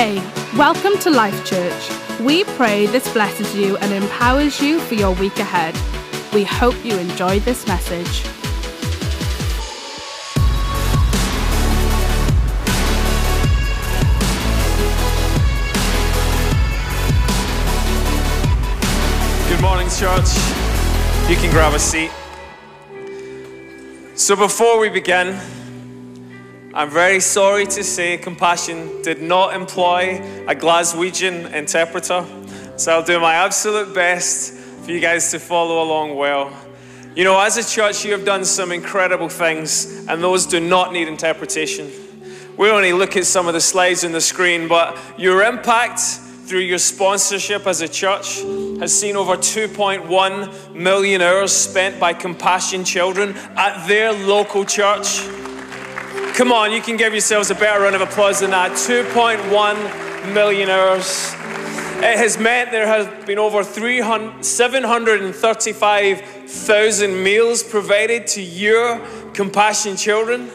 Hey, welcome to Life Church. We pray this blesses you and empowers you for your week ahead. We hope you enjoyed this message. Good morning, church. You can grab a seat. So, before we begin, I'm very sorry to say Compassion did not employ a Glaswegian interpreter. So, I'll do my absolute best for you guys to follow along well. You know, as a church, you have done some incredible things, and those do not need interpretation. We only look at some of the slides on the screen, but your impact through your sponsorship as a church has seen over 2.1 million hours spent by Compassion Children at their local church. Come on, you can give yourselves a better round of applause than that. 2.1 million hours. It has meant there has been over 735,000 meals provided to your Compassion Children.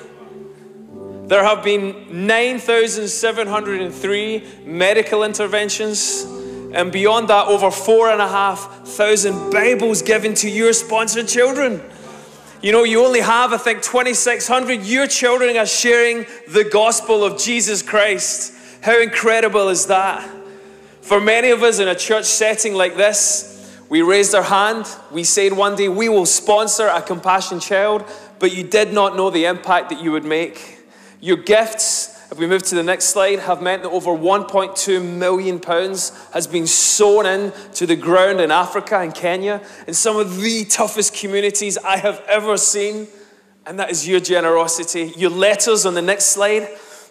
There have been 9,703 medical interventions, and beyond that, over four and a half thousand Bibles given to your sponsored children. You know, you only have, I think, 2,600. Your children are sharing the gospel of Jesus Christ. How incredible is that? For many of us in a church setting like this, we raised our hand. We said one day we will sponsor a compassion child, but you did not know the impact that you would make. Your gifts, if we move to the next slide, have meant that over 1.2 million pounds has been sown in to the ground in Africa and Kenya, in some of the toughest communities I have ever seen. And that is your generosity. Your letters on the next slide.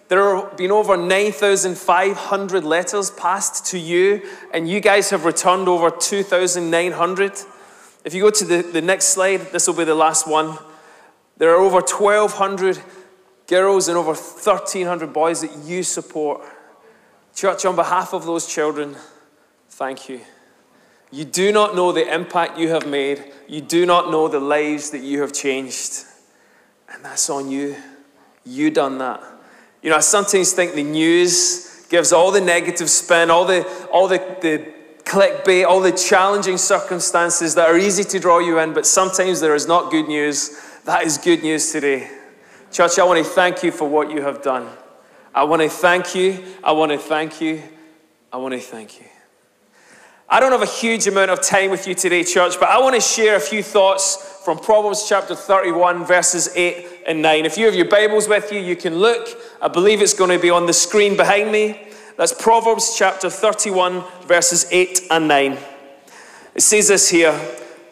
There have been over 9,500 letters passed to you, and you guys have returned over 2,900. If you go to the, the next slide, this will be the last one. There are over 1,200 girls and over 1,300 boys that you support. Church, on behalf of those children, thank you. You do not know the impact you have made. You do not know the lives that you have changed. And that's on you. You done that. You know, I sometimes think the news gives all the negative spin, all the all the, the clickbait, all the challenging circumstances that are easy to draw you in, but sometimes there is not good news. That is good news today. Church, I want to thank you for what you have done. I want to thank you. I want to thank you. I want to thank you. I don't have a huge amount of time with you today, church, but I want to share a few thoughts from Proverbs chapter 31, verses 8 and 9. If you have your Bibles with you, you can look. I believe it's going to be on the screen behind me. That's Proverbs chapter 31, verses 8 and 9. It says this here,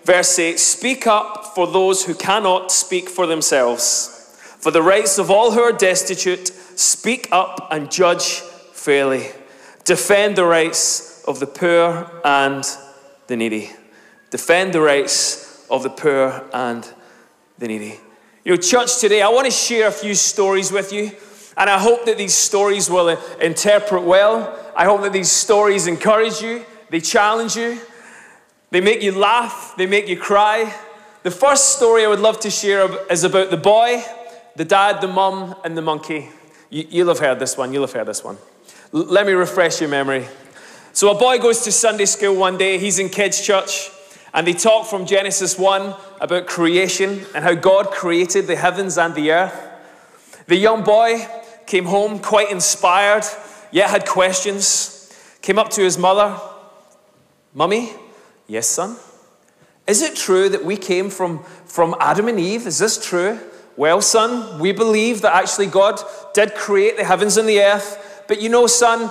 verse 8 Speak up for those who cannot speak for themselves. For the rights of all who are destitute, speak up and judge fairly. Defend the rights of the poor and the needy. Defend the rights of the poor and the needy. Your church, today I want to share a few stories with you, and I hope that these stories will interpret well. I hope that these stories encourage you, they challenge you, they make you laugh, they make you cry. The first story I would love to share is about the boy the dad, the mum, and the monkey. You, will have heard this one. You'll have heard this one. L- let me refresh your memory. So, a boy goes to Sunday school one day. He's in kids' church, and they talk from Genesis 1 about creation and how God created the heavens and the earth. The young boy came home quite inspired, yet had questions. Came up to his mother, Mummy, yes, son. Is it true that we came from, from Adam and Eve? Is this true? Well, son, we believe that actually God did create the heavens and the earth. But you know, son,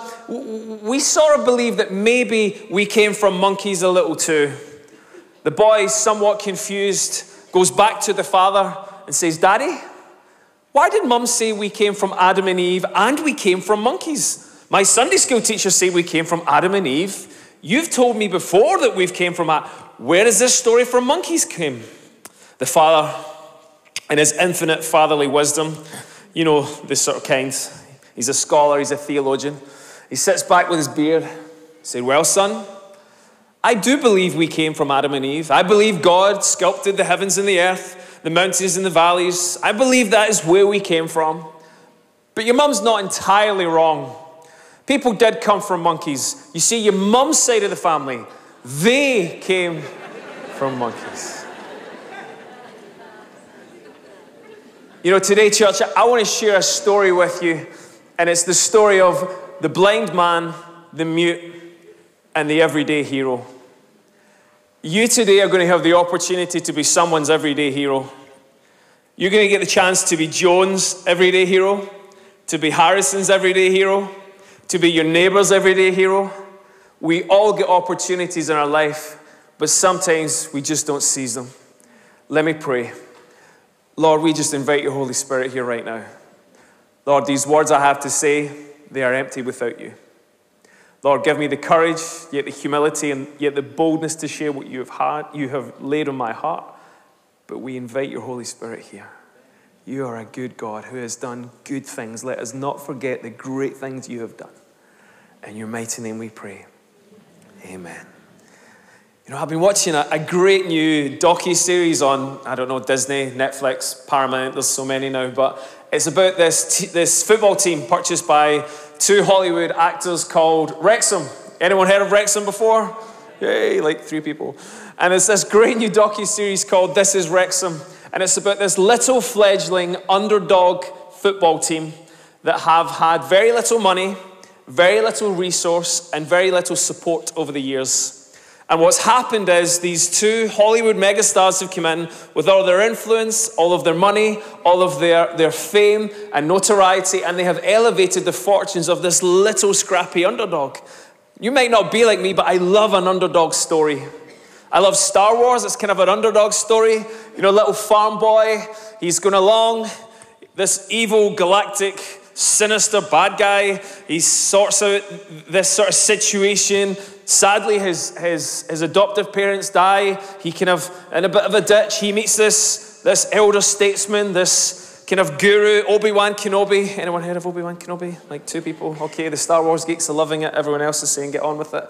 we sort of believe that maybe we came from monkeys a little too. The boy, somewhat confused, goes back to the father and says, Daddy, why did mum say we came from Adam and Eve and we came from monkeys? My Sunday school teacher said we came from Adam and Eve. You've told me before that we've came from. Where does this story from monkeys came? The father in his infinite fatherly wisdom, you know, this sort of kind. He's a scholar, he's a theologian. He sits back with his beard, said, Well, son, I do believe we came from Adam and Eve. I believe God sculpted the heavens and the earth, the mountains and the valleys. I believe that is where we came from. But your mum's not entirely wrong. People did come from monkeys. You see, your mum's side of the family, they came from monkeys. You know, today, church, I want to share a story with you, and it's the story of the blind man, the mute, and the everyday hero. You today are going to have the opportunity to be someone's everyday hero. You're going to get the chance to be Joan's everyday hero, to be Harrison's everyday hero, to be your neighbor's everyday hero. We all get opportunities in our life, but sometimes we just don't seize them. Let me pray. Lord, we just invite your Holy Spirit here right now. Lord, these words I have to say, they are empty without you. Lord, give me the courage, yet the humility, and yet the boldness to share what you have had, you have laid on my heart. But we invite your Holy Spirit here. You are a good God who has done good things. Let us not forget the great things you have done. In your mighty name we pray. Amen. You know, I've been watching a, a great new docu-series on, I don't know, Disney, Netflix, Paramount, there's so many now, but it's about this, t- this football team purchased by two Hollywood actors called Wrexham. Anyone heard of Wrexham before? Yay, like three people. And it's this great new docu-series called This is Wrexham. And it's about this little fledgling underdog football team that have had very little money, very little resource, and very little support over the years. And what's happened is these two Hollywood megastars have come in with all their influence, all of their money, all of their, their fame and notoriety, and they have elevated the fortunes of this little scrappy underdog. You might not be like me, but I love an underdog story. I love Star Wars. It's kind of an underdog story. You know, little farm boy, he's going along, this evil galactic sinister bad guy. He sorts out this sort of situation. Sadly, his, his, his adoptive parents die. He kind of, in a bit of a ditch, he meets this, this elder statesman, this kind of guru, Obi-Wan Kenobi. Anyone heard of Obi-Wan Kenobi? Like two people. Okay, the Star Wars geeks are loving it. Everyone else is saying get on with it.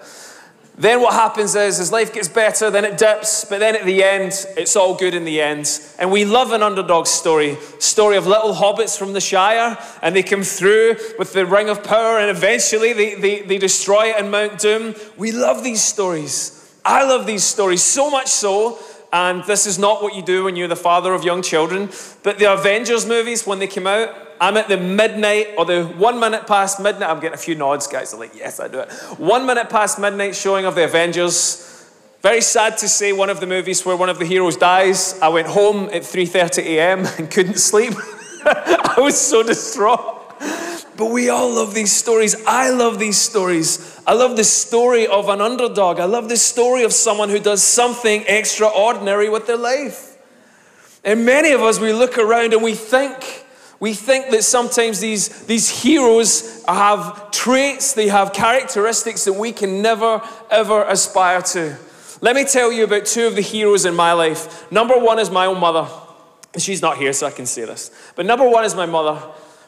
Then what happens is as life gets better, then it dips, but then at the end, it's all good in the end. And we love an underdog story. Story of little hobbits from the Shire, and they come through with the ring of power, and eventually they, they, they destroy it in Mount Doom. We love these stories. I love these stories so much so and this is not what you do when you're the father of young children. But the Avengers movies, when they came out, I'm at the midnight or the one minute past midnight. I'm getting a few nods, guys. They're like, yes, I do it. One minute past midnight showing of the Avengers. Very sad to say one of the movies where one of the heroes dies. I went home at 3:30 a.m. and couldn't sleep. I was so distraught. But we all love these stories. I love these stories. I love the story of an underdog. I love the story of someone who does something extraordinary with their life. And many of us, we look around and we think, we think that sometimes these, these heroes have traits, they have characteristics that we can never, ever aspire to. Let me tell you about two of the heroes in my life. Number one is my own mother. She's not here, so I can say this. But number one is my mother.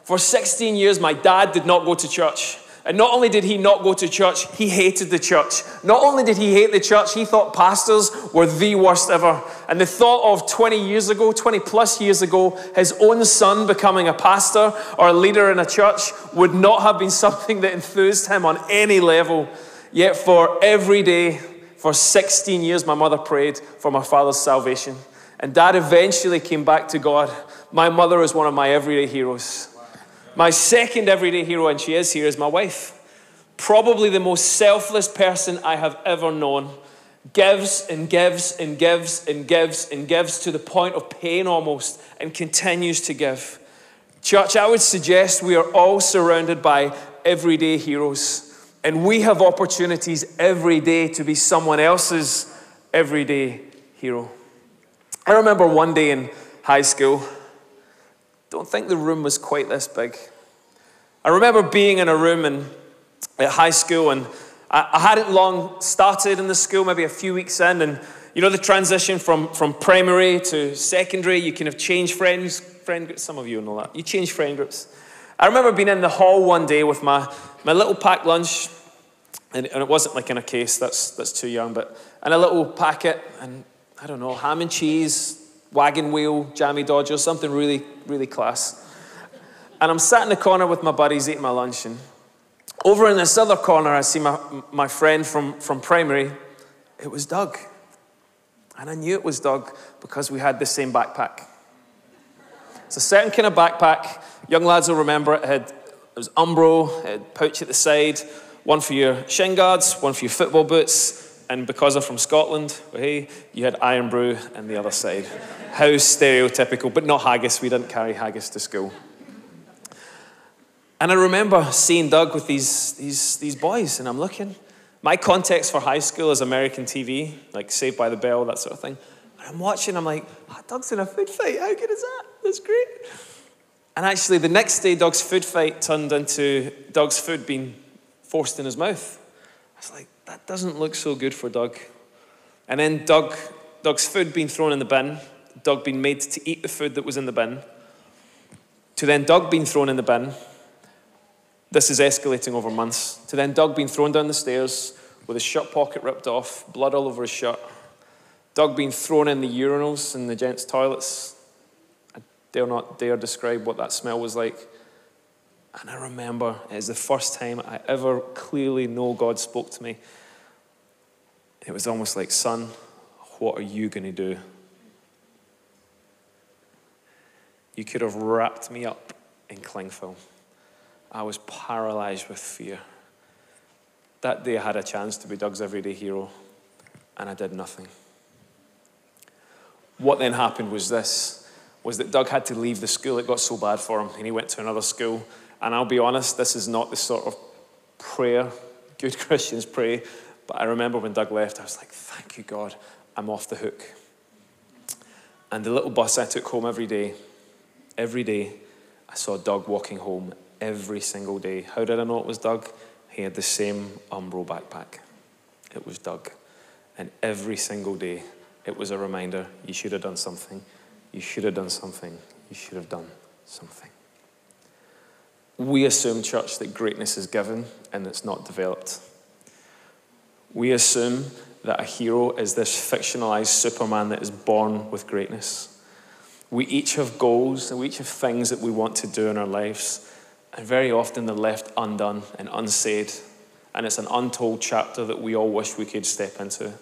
For 16 years, my dad did not go to church. And not only did he not go to church, he hated the church. Not only did he hate the church, he thought pastors were the worst ever. And the thought of 20 years ago, 20 plus years ago, his own son becoming a pastor or a leader in a church would not have been something that enthused him on any level. Yet, for every day, for 16 years, my mother prayed for my father's salvation. And dad eventually came back to God. My mother is one of my everyday heroes. My second everyday hero, and she is here, is my wife. Probably the most selfless person I have ever known. Gives and gives and gives and gives and gives to the point of pain almost and continues to give. Church, I would suggest we are all surrounded by everyday heroes. And we have opportunities every day to be someone else's everyday hero. I remember one day in high school, don't think the room was quite this big. I remember being in a room in, at high school, and I, I hadn't long started in the school, maybe a few weeks in, and you know the transition from, from primary to secondary, you kind of change friends, friend groups, some of you know that. You change friend groups. I remember being in the hall one day with my, my little packed lunch, and, and it wasn't like in a case, that's, that's too young, but in a little packet, and I don't know, ham and cheese, wagon wheel, jammy dodger, something really, really class. And I'm sat in the corner with my buddies eating my lunch, and Over in this other corner, I see my, my friend from, from primary. It was Doug. And I knew it was Doug because we had the same backpack. It's a certain kind of backpack. Young lads will remember it. it had, it was Umbro, it had pouch at the side, one for your shin guards, one for your football boots, and because I'm from Scotland, hey, you had Irn-Bru and the other side. How stereotypical, but not haggis. We didn't carry haggis to school. And I remember seeing Doug with these, these, these boys, and I'm looking. My context for high school is American TV, like Saved by the Bell, that sort of thing. And I'm watching, I'm like, oh, Doug's in a food fight. How good is that? That's great. And actually, the next day, Doug's food fight turned into Doug's food being forced in his mouth. I was like, that doesn't look so good for Doug. And then Doug, Doug's food being thrown in the bin, Doug being made to eat the food that was in the bin, to then Doug being thrown in the bin, this is escalating over months. To then Doug being thrown down the stairs with his shirt pocket ripped off, blood all over his shirt. Doug being thrown in the urinals in the gents' toilets. I dare not dare describe what that smell was like. And I remember it is the first time I ever clearly know God spoke to me. It was almost like, son, what are you going to do? You could have wrapped me up in cling film. I was paralyzed with fear. That day I had a chance to be Doug's everyday hero, and I did nothing. What then happened was this was that Doug had to leave the school. It got so bad for him, and he went to another school. And I'll be honest, this is not the sort of prayer good Christians pray. But I remember when Doug left, I was like, thank you, God, I'm off the hook. And the little bus I took home every day, every day, I saw Doug walking home every single day. How did I know it was Doug? He had the same Umbro backpack. It was Doug. And every single day, it was a reminder you should have done something. You should have done something. You should have done something. We assume, church, that greatness is given and it's not developed. We assume that a hero is this fictionalized Superman that is born with greatness. We each have goals and we each have things that we want to do in our lives. And very often they're left undone and unsaid. And it's an untold chapter that we all wish we could step into.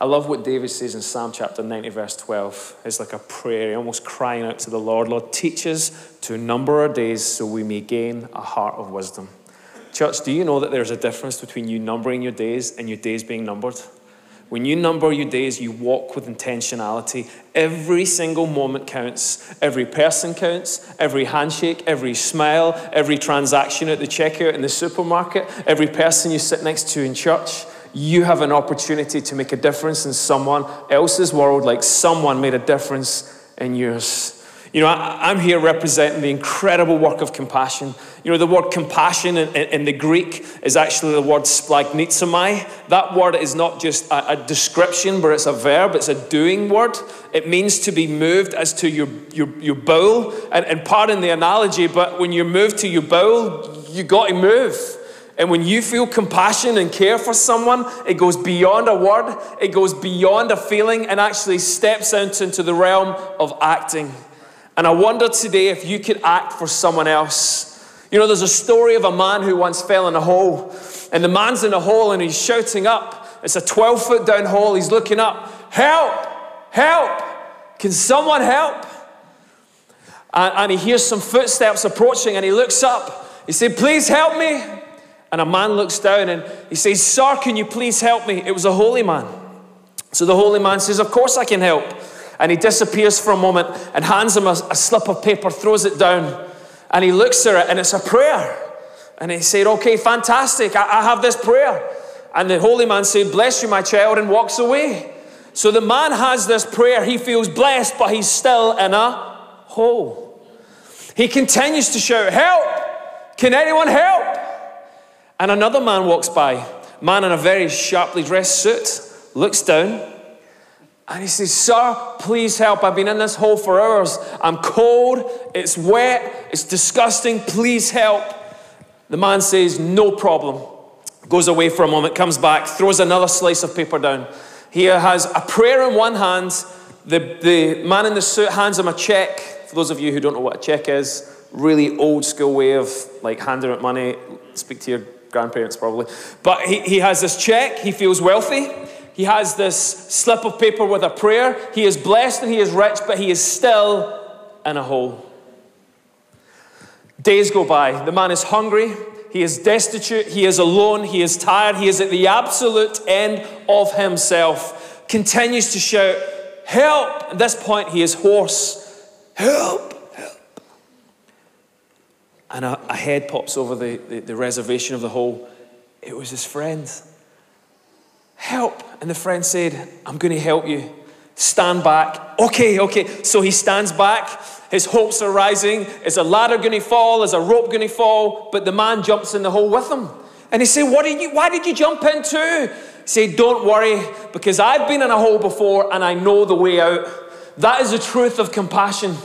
I love what David says in Psalm chapter 90, verse 12. It's like a prayer, almost crying out to the Lord Lord, teach us to number our days so we may gain a heart of wisdom. Church, do you know that there's a difference between you numbering your days and your days being numbered? When you number your days, you walk with intentionality. Every single moment counts. Every person counts. Every handshake, every smile, every transaction at the checkout in the supermarket, every person you sit next to in church. You have an opportunity to make a difference in someone else's world, like someone made a difference in yours. You know, I, am here representing the incredible work of compassion. You know, the word compassion in, in, in the Greek is actually the word splanchnizomai. That word is not just a, a, description, but it's a verb, it's a doing word. It means to be moved as to your, your, your bowel. And, and pardon the analogy, but when you're moved to your bowel, you got to move. And when you feel compassion and care for someone, it goes beyond a word, it goes beyond a feeling, and actually steps out into the realm of acting. And I wonder today if you could act for someone else. You know, there's a story of a man who once fell in a hole, and the man's in a hole and he's shouting up. It's a 12 foot down hole. He's looking up, Help! Help! Can someone help? And, and he hears some footsteps approaching and he looks up. He said, Please help me. And a man looks down and he says, Sir, can you please help me? It was a holy man. So the holy man says, Of course I can help. And he disappears for a moment and hands him a, a slip of paper, throws it down, and he looks at it, and it's a prayer. And he said, Okay, fantastic, I, I have this prayer. And the holy man said, Bless you, my child, and walks away. So the man has this prayer. He feels blessed, but he's still in a hole. He continues to shout, Help! Can anyone help? And another man walks by, man in a very sharply dressed suit, looks down, and he says, Sir, please help. I've been in this hole for hours. I'm cold, it's wet, it's disgusting. Please help. The man says, No problem. Goes away for a moment, comes back, throws another slice of paper down. He has a prayer in one hand. The, the man in the suit hands him a check. For those of you who don't know what a check is, really old school way of like handing out money. Speak to your grandparents probably. But he, he has this check, he feels wealthy. He has this slip of paper with a prayer. He is blessed and he is rich, but he is still in a hole. Days go by. The man is hungry. He is destitute. He is alone. He is tired. He is at the absolute end of himself. Continues to shout, Help! At this point, he is hoarse. Help! Help! And a, a head pops over the, the, the reservation of the hole. It was his friend. Help! And the friend said, I'm going to help you. Stand back. Okay, okay. So he stands back. His hopes are rising. Is a ladder going to fall? Is a rope going to fall? But the man jumps in the hole with him. And he said, what did you, Why did you jump in too? Said, don't worry, because I've been in a hole before and I know the way out. That is the truth of compassion.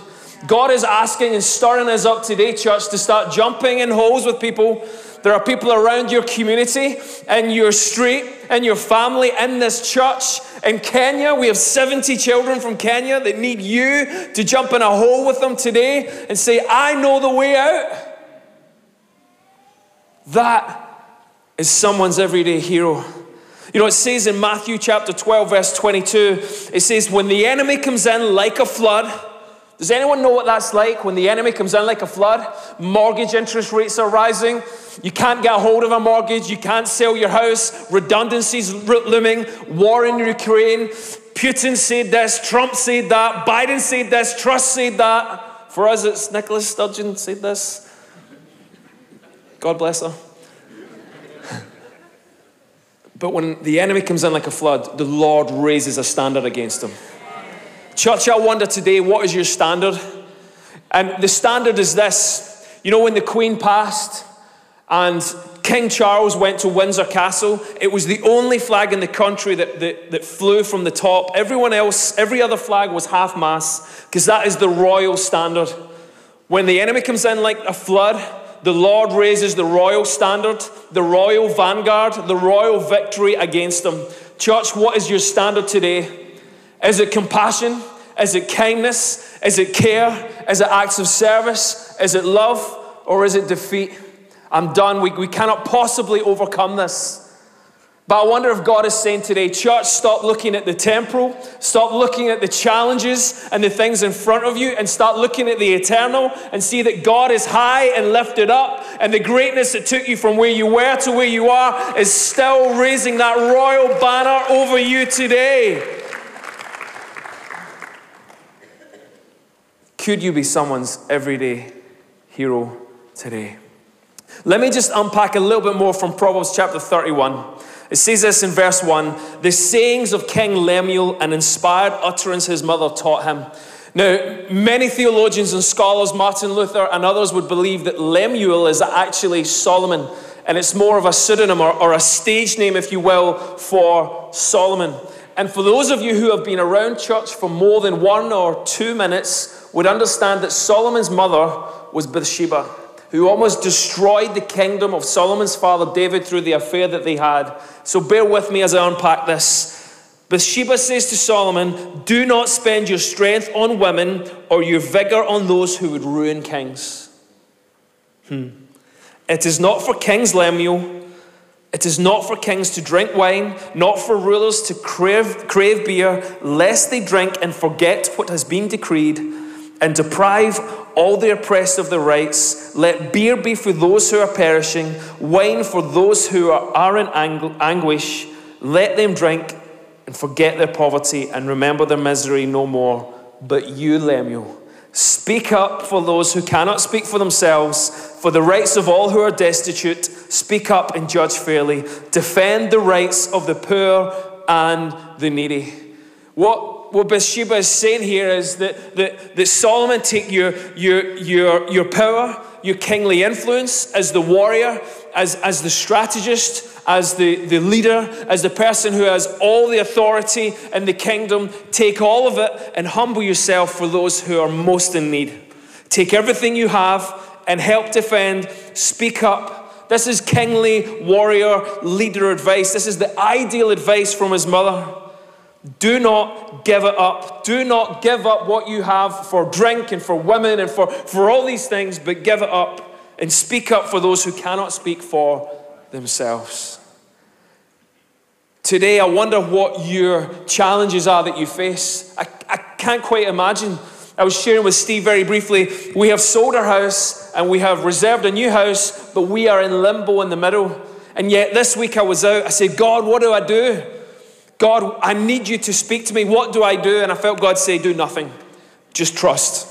God is asking and stirring us up today, church, to start jumping in holes with people. There are people around your community and your street and your family in this church. In Kenya, we have 70 children from Kenya that need you to jump in a hole with them today and say, I know the way out. That is someone's everyday hero. You know, it says in Matthew chapter 12, verse 22, it says, When the enemy comes in like a flood, does anyone know what that's like when the enemy comes in like a flood? Mortgage interest rates are rising. You can't get a hold of a mortgage. You can't sell your house. Redundancies looming. War in Ukraine. Putin said this. Trump said that. Biden said this. Truss said that. For us, it's Nicola Sturgeon said this. God bless her. But when the enemy comes in like a flood, the Lord raises a standard against him. Church, I wonder today, what is your standard? And the standard is this. You know, when the Queen passed and King Charles went to Windsor Castle, it was the only flag in the country that, that, that flew from the top. Everyone else, every other flag was half mast, because that is the royal standard. When the enemy comes in like a flood, the Lord raises the royal standard, the royal vanguard, the royal victory against them. Church, what is your standard today? Is it compassion? Is it kindness? Is it care? Is it acts of service? Is it love? Or is it defeat? I'm done. We, we cannot possibly overcome this. But I wonder if God is saying today, church, stop looking at the temporal, stop looking at the challenges and the things in front of you, and start looking at the eternal and see that God is high and lifted up, and the greatness that took you from where you were to where you are is still raising that royal banner over you today. Could you be someone's everyday hero today? Let me just unpack a little bit more from Proverbs chapter 31. It says this in verse 1 The sayings of King Lemuel, an inspired utterance his mother taught him. Now, many theologians and scholars, Martin Luther and others, would believe that Lemuel is actually Solomon, and it's more of a pseudonym or, or a stage name, if you will, for Solomon. And for those of you who have been around church for more than one or two minutes, would understand that Solomon's mother was Bathsheba who almost destroyed the kingdom of Solomon's father David through the affair that they had. So bear with me as I unpack this. Bathsheba says to Solomon, Do not spend your strength on women or your vigor on those who would ruin kings. Hmm. It is not for kings, Lemuel. It is not for kings to drink wine, not for rulers to crave, crave beer, lest they drink and forget what has been decreed and deprive all the oppressed of their rights. Let beer be for those who are perishing, wine for those who are, are in anguish. Let them drink and forget their poverty and remember their misery no more. But you, Lemuel, speak up for those who cannot speak for themselves, for the rights of all who are destitute. Speak up and judge fairly. Defend the rights of the poor and the needy. What what Bathsheba is saying here is that, that, that Solomon take your, your, your, your power, your kingly influence as the warrior, as, as the strategist, as the, the leader, as the person who has all the authority in the kingdom. Take all of it and humble yourself for those who are most in need. Take everything you have and help defend, speak up. This is kingly warrior leader advice. This is the ideal advice from his mother. Do not give it up. Do not give up what you have for drink and for women and for, for all these things, but give it up and speak up for those who cannot speak for themselves. Today, I wonder what your challenges are that you face. I, I can't quite imagine. I was sharing with Steve very briefly. We have sold our house and we have reserved a new house, but we are in limbo in the middle. And yet, this week I was out. I said, God, what do I do? God, I need you to speak to me. What do I do? And I felt God say, Do nothing. Just trust.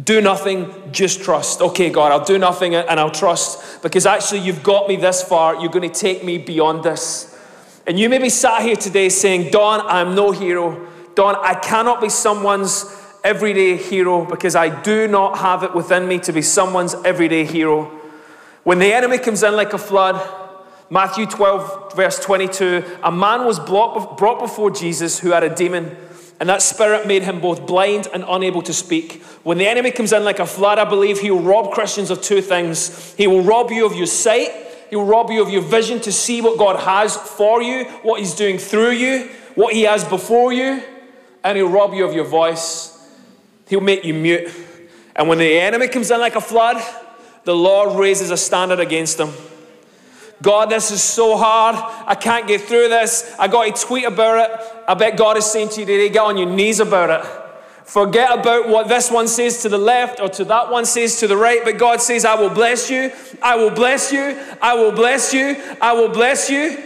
Do nothing, just trust. Okay, God, I'll do nothing and I'll trust because actually you've got me this far. You're going to take me beyond this. And you may be sat here today saying, Don, I'm no hero. Don, I cannot be someone's everyday hero because I do not have it within me to be someone's everyday hero. When the enemy comes in like a flood, Matthew 12, verse 22, a man was brought before Jesus who had a demon, and that spirit made him both blind and unable to speak. When the enemy comes in like a flood, I believe he will rob Christians of two things. He will rob you of your sight, he will rob you of your vision to see what God has for you, what he's doing through you, what he has before you, and he'll rob you of your voice. He'll make you mute. And when the enemy comes in like a flood, the Lord raises a standard against them. God, this is so hard. I can't get through this. I got to tweet about it. I bet God is saying to you today, get on your knees about it. Forget about what this one says to the left or to that one says to the right, but God says, I will bless you, I will bless you, I will bless you, I will bless you.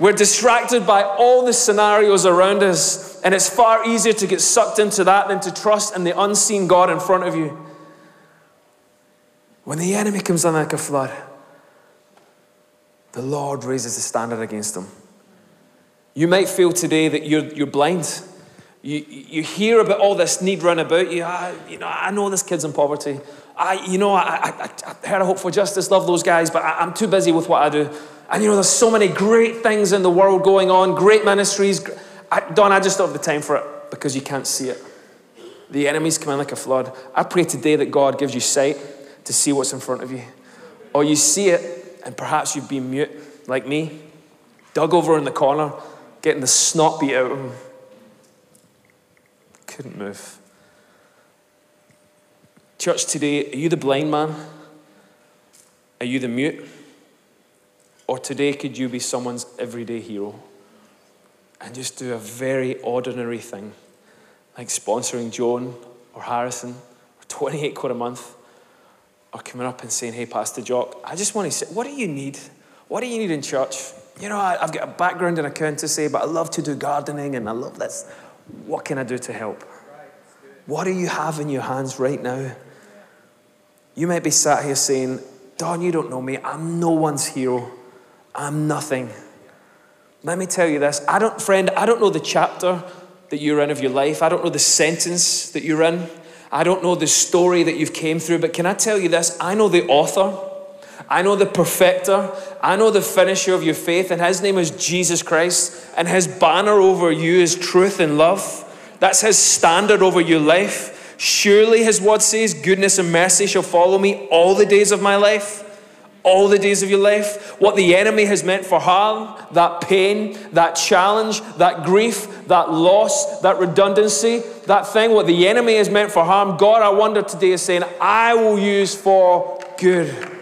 We're distracted by all the scenarios around us, and it's far easier to get sucked into that than to trust in the unseen God in front of you. When the enemy comes in like a flood, the Lord raises the standard against them. You might feel today that you're, you're blind. You, you hear about all this need run about you. I, you know, I know this kid's in poverty. I, you know, I, I, I heard a Hope for Justice, love those guys, but I, I'm too busy with what I do. And you know, there's so many great things in the world going on, great ministries. I, Don, I just don't have the time for it because you can't see it. The enemy's coming like a flood. I pray today that God gives you sight to see what's in front of you. Or you see it and perhaps you've been mute like me, Doug over in the corner, getting the snot beat out of him. Couldn't move. Church today, are you the blind man? Are you the mute? Or today, could you be someone's everyday hero and just do a very ordinary thing, like sponsoring Joan or Harrison, or 28 quid a month? Or coming up and saying, Hey, Pastor Jock, I just want to say, what do you need? What do you need in church? You know, I, have got a background in accountancy, but I love to do gardening and I love this. What can I do to help? What do you have in your hands right now? You might be sat here saying, Don, you don't know me. I'm no one's hero. I'm nothing. Let me tell you this. I don't, friend, I don't know the chapter that you're in of your life. I don't know the sentence that you're in. I don't know the story that you've came through, but can I tell you this? I know the author. I know the perfecter. I know the finisher of your faith, and his name is Jesus Christ. And his banner over you is truth and love. That's his standard over your life. Surely, his word says, goodness and mercy shall follow me all the days of my life all the days of your life. What the enemy has meant for harm, that pain, that challenge, that grief, that loss, that redundancy, that thing, what the enemy has meant for harm, God, I wonder today is saying, I will use for good.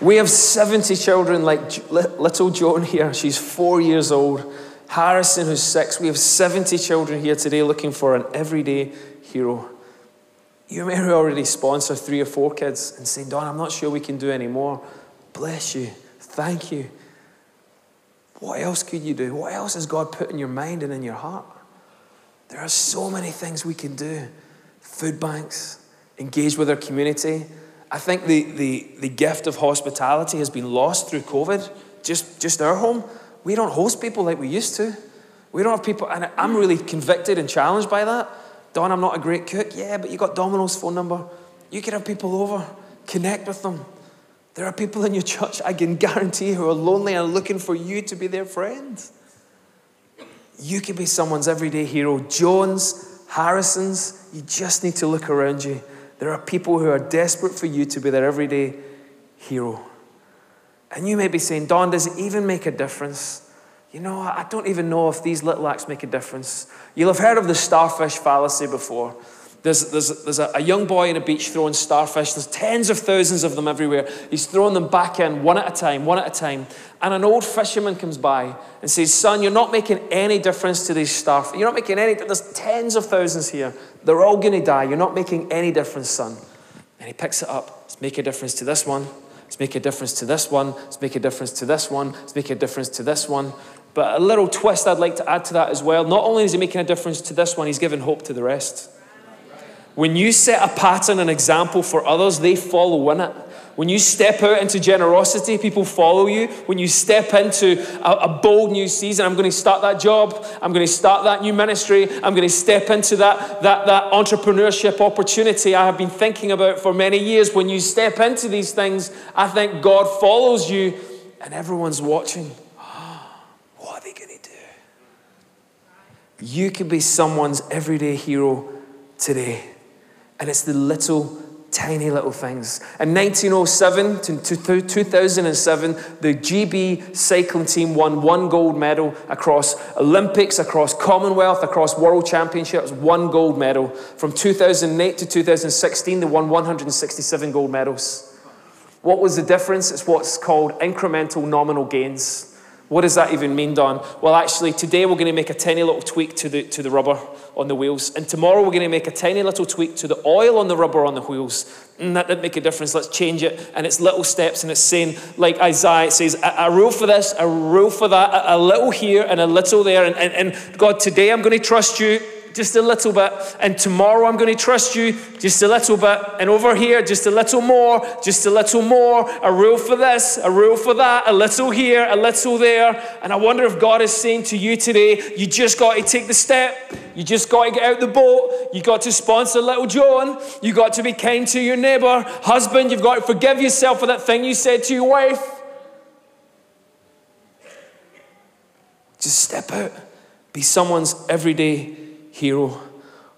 We have 70 children like little Joan here. She's four years old. Harrison, who's six. We have 70 children here today looking for an everyday hero. You may already sponsor three or four kids and saying, Don, I'm not sure we can do any more. Bless you. Thank you. What else could you do? What else has God put in your mind and in your heart? There are so many things we can do. Food banks, engage with our community. I think the, the, the gift of hospitality has been lost through COVID. Just, just our home. We don't host people like we used to. We don't have people, and I'm really convicted and challenged by that. Don, I'm not a great cook. Yeah, but you got Domino's phone number. You can have people over, connect with them. There are people in your church, I can guarantee, who are lonely and looking for you to be their friend. You can be someone's everyday hero. Joans, Harrisons, you just need to look around you. There are people who are desperate for you to be their everyday hero. And you may be saying, Don, does it even make a difference? You know, I don't even know if these little acts make a difference. You'll have heard of the starfish fallacy before. There's, there's, there's a, a, young boy on a beach throwing starfish. There's tens of thousands of them everywhere. He's throwing them back in one at a time, one at a time. And an old fisherman comes by and says, Son, you're not making any difference to these starfish. You're not making any, there's tens of thousands here. They're all going to die. You're not making any difference, son. And he picks it up. Let's make a difference to this one. Let's make a difference to this one. Let's make a difference to this one. Let's make a difference to this one. But a little twist I'd like to add to that as well. Not only is he making a difference to this one, he's giving hope to the rest. When you set a pattern, an example for others, they follow in it. When you step out into generosity, people follow you. When you step into a, a, bold new season, I'm going to start that job. I'm going to start that new ministry. I'm going to step into that, that, that entrepreneurship opportunity I have been thinking about for many years. When you step into these things, I think God follows you and everyone's watching. What are they going to do? You could be someone's everyday hero today. And it's the little, tiny little things. In 1907 to 2007, the GB cycling team won one gold medal across Olympics, across Commonwealth, across World Championships, one gold medal. From 2008 to 2016, they won 167 gold medals. What was the difference? It's what's called incremental nominal gains. What does that even mean, Don? Well, actually, today we're going to make a tiny little tweak to the, to the rubber on the wheels. And tomorrow we're going to make a tiny little tweak to the oil on the rubber on the wheels. And that didn't make a difference. Let's change it. And it's little steps. And it's saying, like Isaiah, says, a, a rule for this, a rule for that, a, a little here and a little there. And, and, and God, today I'm going to trust you just a little bit. And tomorrow I'm going to trust you just a little bit. And over here, just a little more, just a little more. A rule for this, a rule for that, a little here, a little there. And I wonder if God is saying to you today, you just got to take the step. You just got to get out the boat. You got to sponsor little John. You got to be kind to your neighbor. Husband, you've got to forgive yourself for that thing you said to your wife. Just step out. Be someone's everyday hero?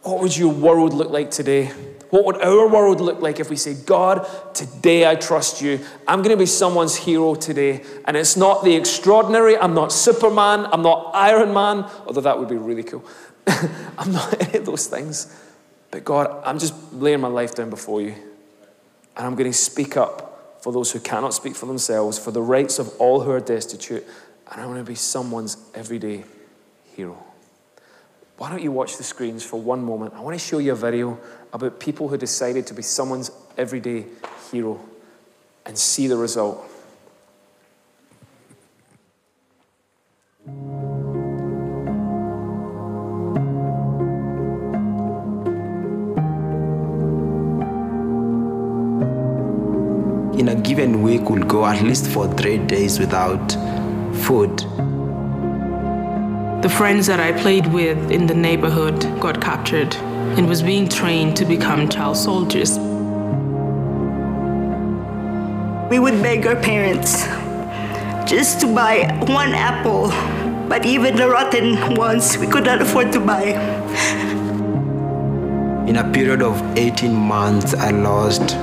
What would your world look like today? What would our world look like if we say, God, today I trust you. I'm going to be someone's hero today. And it's not the extraordinary. I'm not Superman. I'm not Iron Man, although that would be really cool. I'm not any of those things. But God, I'm just laying my life down before you. And I'm going to speak up for those who cannot speak for themselves, for the rights of all who are destitute. And I want to be someone's everyday hero. Why don't you watch the screens for one moment? I want to show you a video about people who decided to be someone's everyday hero and see the result. In a given week, we'll go at least for three days without food. The friends that I played with in the neighborhood got captured and was being trained to become child soldiers. We would beg our parents just to buy one apple, but even the rotten ones we could not afford to buy. In a period of 18 months, I lost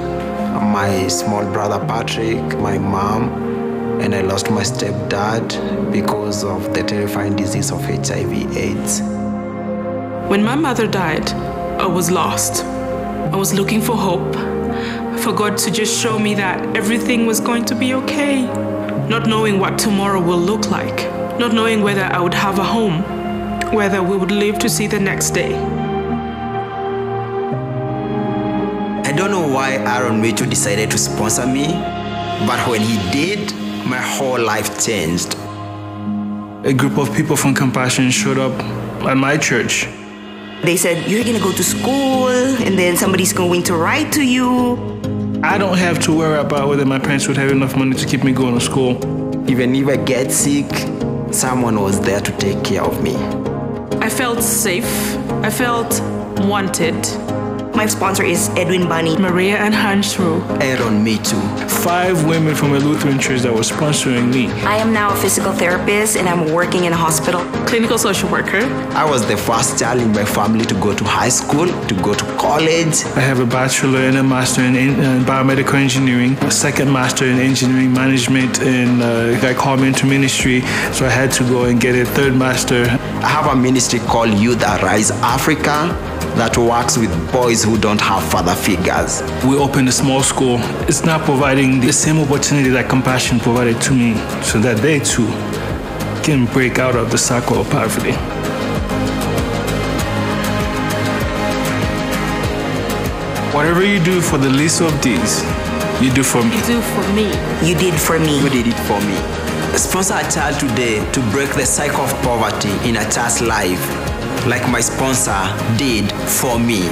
my small brother Patrick, my mom, and I lost my stepdad because of the terrifying disease of HIV AIDS. When my mother died, I was lost. I was looking for hope, for God to just show me that everything was going to be okay, not knowing what tomorrow will look like, not knowing whether I would have a home, whether we would live to see the next day. I don't know why Aaron Mitchell decided to sponsor me, but when he did, my whole life changed. A group of people from Compassion showed up at my church. They said, You're gonna go to school, and then somebody's going to write to you. I don't have to worry about whether my parents would have enough money to keep me going to school. Even if I get sick, someone was there to take care of me. I felt safe. I felt wanted. My sponsor is Edwin Bunny. Maria and Hans Rue. Aaron, me too. Five women from a Lutheran church that were sponsoring me. I am now a physical therapist and I'm working in a hospital. Clinical social worker. I was the first child in my family to go to high school, to go to college. I have a bachelor and a master in, in uh, biomedical engineering, a second master in engineering management, and uh, a guy called me into ministry, so I had to go and get a third master. I have a ministry called Youth Arise Africa that works with boys who don't have father figures. We opened a small school. It's now providing the same opportunity that Compassion provided to me, so that they too can break out of the cycle of poverty. Whatever you do for the least of these, you do for me. You do for me. You did for me. You did it for me. Sponsor a child today to break the cycle of poverty in a child's life, like my sponsor did for me.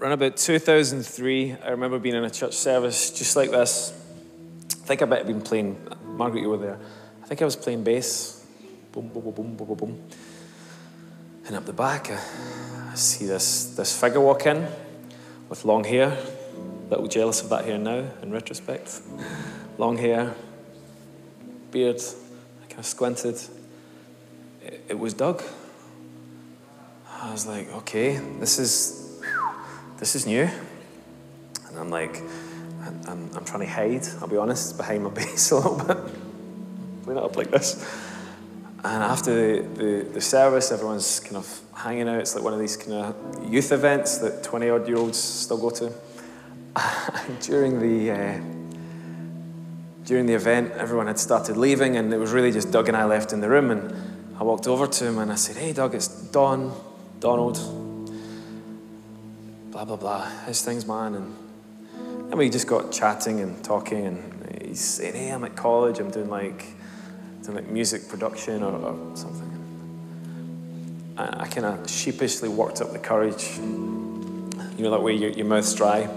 Around about 2003, I remember being in a church service just like this. I think I might have been playing, Margaret, you were there. I think I was playing bass. Boom, boom, boom, boom, boom, boom, boom. And up the back, I, I see this, this figure walk in with long hair. A little jealous of that hair now, in retrospect. Long hair, beard. I kind of squinted. It, it was Doug. I was like, okay, this is this is new. And I'm like, I'm, I'm, I'm trying to hide, I'll be honest, behind my bass a little bit. Playing it up like this. And after the, the, the service, everyone's kind of hanging out. It's like one of these kind of youth events that 20 odd year olds still go to. during the uh, during the event, everyone had started leaving, and it was really just Doug and I left in the room. And I walked over to him and I said, "Hey, Doug, it's Don, Donald. Blah blah blah. His things, man?" And and we just got chatting and talking, and he's saying, "Hey, I'm at college. I'm doing like doing like music production or, or something." I, I kind of sheepishly worked up the courage. You know that way your, your mouth's dry.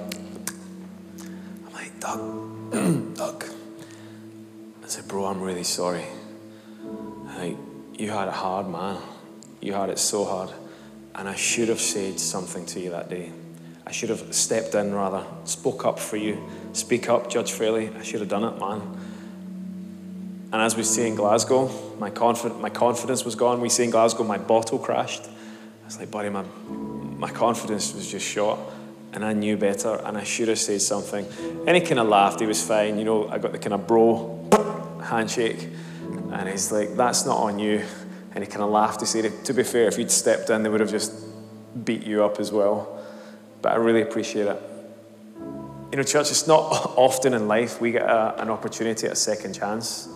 I'm like, Doug, Doug. I said, bro, I'm really sorry. Like, you had it hard, man. You had it so hard. And I should have said something to you that day. I should have stepped in rather, spoke up for you. Speak up, Judge Fraley. I should have done it, man. And as we see in Glasgow, my, confi- my confidence was gone. We see in Glasgow, my bottle crashed. I was like, buddy, my, my confidence was just shot. And I knew better, and I should have said something. And he kind of laughed. He was fine. You know, I got the kind of bro handshake. And he's like, that's not on you. And he kind of laughed. He said, to be fair, if you'd stepped in, they would have just beat you up as well. But I really appreciate it. You know, church, it's not often in life we get a, an opportunity at a second chance.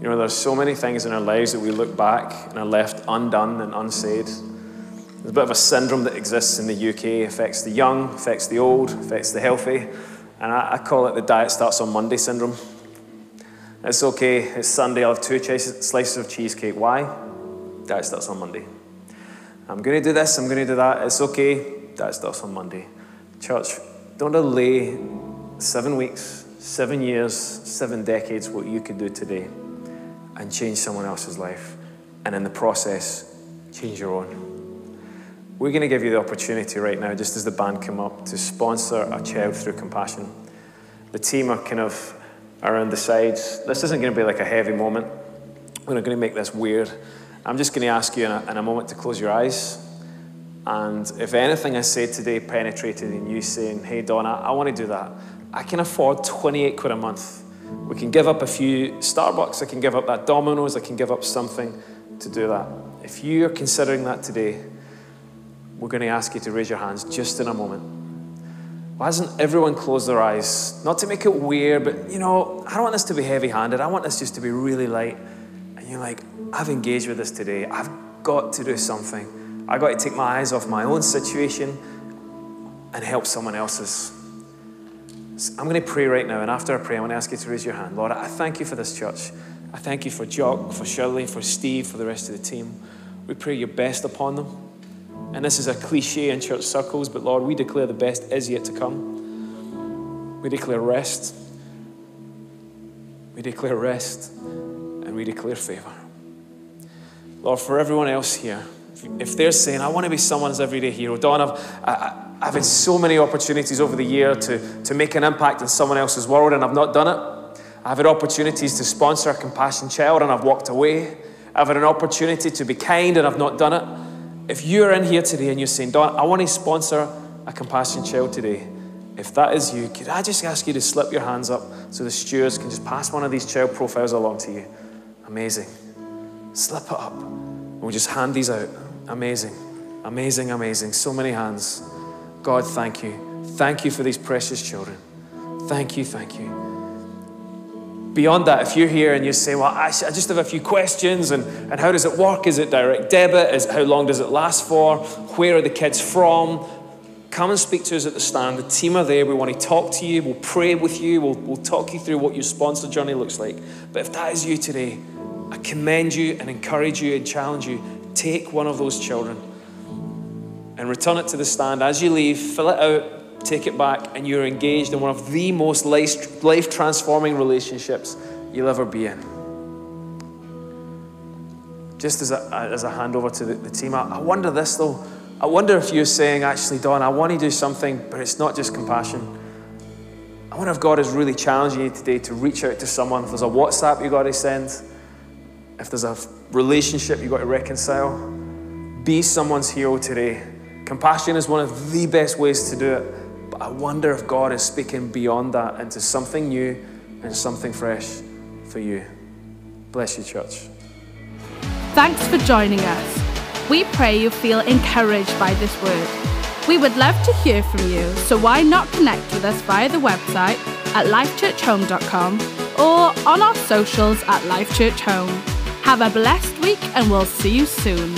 You know, there's so many things in our lives that we look back and are left undone and unsaid. There's a bit of a syndrome that exists in the UK, affects the young, affects the old, affects the healthy. And I, I call it the diet starts on Monday syndrome. It's okay, it's Sunday, I'll have two slices of cheesecake. Why? Diet starts on Monday. I'm going to do this, I'm going to do that. It's okay, diet starts on Monday. Church, don't delay seven weeks, seven years, seven decades what you could do today and change someone else's life. And in the process, change your own. We're going to give you the opportunity right now, just as the band come up, to sponsor a child through compassion. The team are kind of around the sides. This isn't going to be like a heavy moment. We're not going to make this weird. I'm just going to ask you in a, in a moment to close your eyes. And if anything I say today penetrated in you saying, hey, Donna, I want to do that, I can afford 28 quid a month. We can give up a few Starbucks, I can give up that Domino's, I can give up something to do that. If you are considering that today, we're going to ask you to raise your hands just in a moment. Why doesn't everyone close their eyes? Not to make it weird, but you know, I don't want this to be heavy handed. I want this just to be really light. And you're like, I've engaged with this today. I've got to do something. I've got to take my eyes off my own situation and help someone else's. I'm going to pray right now, and after I pray, I want to ask you to raise your hand. Lord, I thank you for this church. I thank you for Jock, for Shirley, for Steve, for the rest of the team. We pray your best upon them. And this is a cliche in church circles, but Lord, we declare the best is yet to come. We declare rest. We declare rest and we declare favor. Lord, for everyone else here, if they're saying, I want to be someone's everyday hero, Don, I've, I, I've had so many opportunities over the year to, to make an impact in someone else's world and I've not done it. I've had opportunities to sponsor a compassion child and I've walked away. I've had an opportunity to be kind and I've not done it. If you're in here today and you're saying, Don, I want to sponsor a compassion child today, if that is you, could I just ask you to slip your hands up so the stewards can just pass one of these child profiles along to you? Amazing. Slip it up. and We'll just hand these out. Amazing. Amazing, amazing. So many hands. God, thank you. Thank you for these precious children. Thank you, thank you. Beyond that, if you're here and you say, Well, I, just have a few questions, and, and how does it work? Is it direct debit? Is, how long does it last for? Where are the kids from? Come and speak to us at the stand. The team are there. We want to talk to you. We'll pray with you. We'll, we'll talk you through what your sponsor journey looks like. But if that is you today, I commend you and encourage you and challenge you. Take one of those children and return it to the stand. As you leave, fill it out, take it back, and you're engaged in one of the most life transforming relationships you'll ever be in. Just as a, as a handover to the, the team, I, I wonder this though. I wonder if you're saying, actually, Don, I want to do something, but it's not just compassion. I wonder if God is really challenging you today to reach out to someone. If there's a WhatsApp you've got to send, if there's a relationship you've got to reconcile, be someone's hero today. Compassion is one of the best ways to do it. But I wonder if God is speaking beyond that into something new and something fresh for you. Bless you, church. Thanks for joining us. We pray you feel encouraged by this word. We would love to hear from you, so why not connect with us via the website at lifechurchhome.com or on our socials at lifechurchhome. Have a blessed week and we'll see you soon.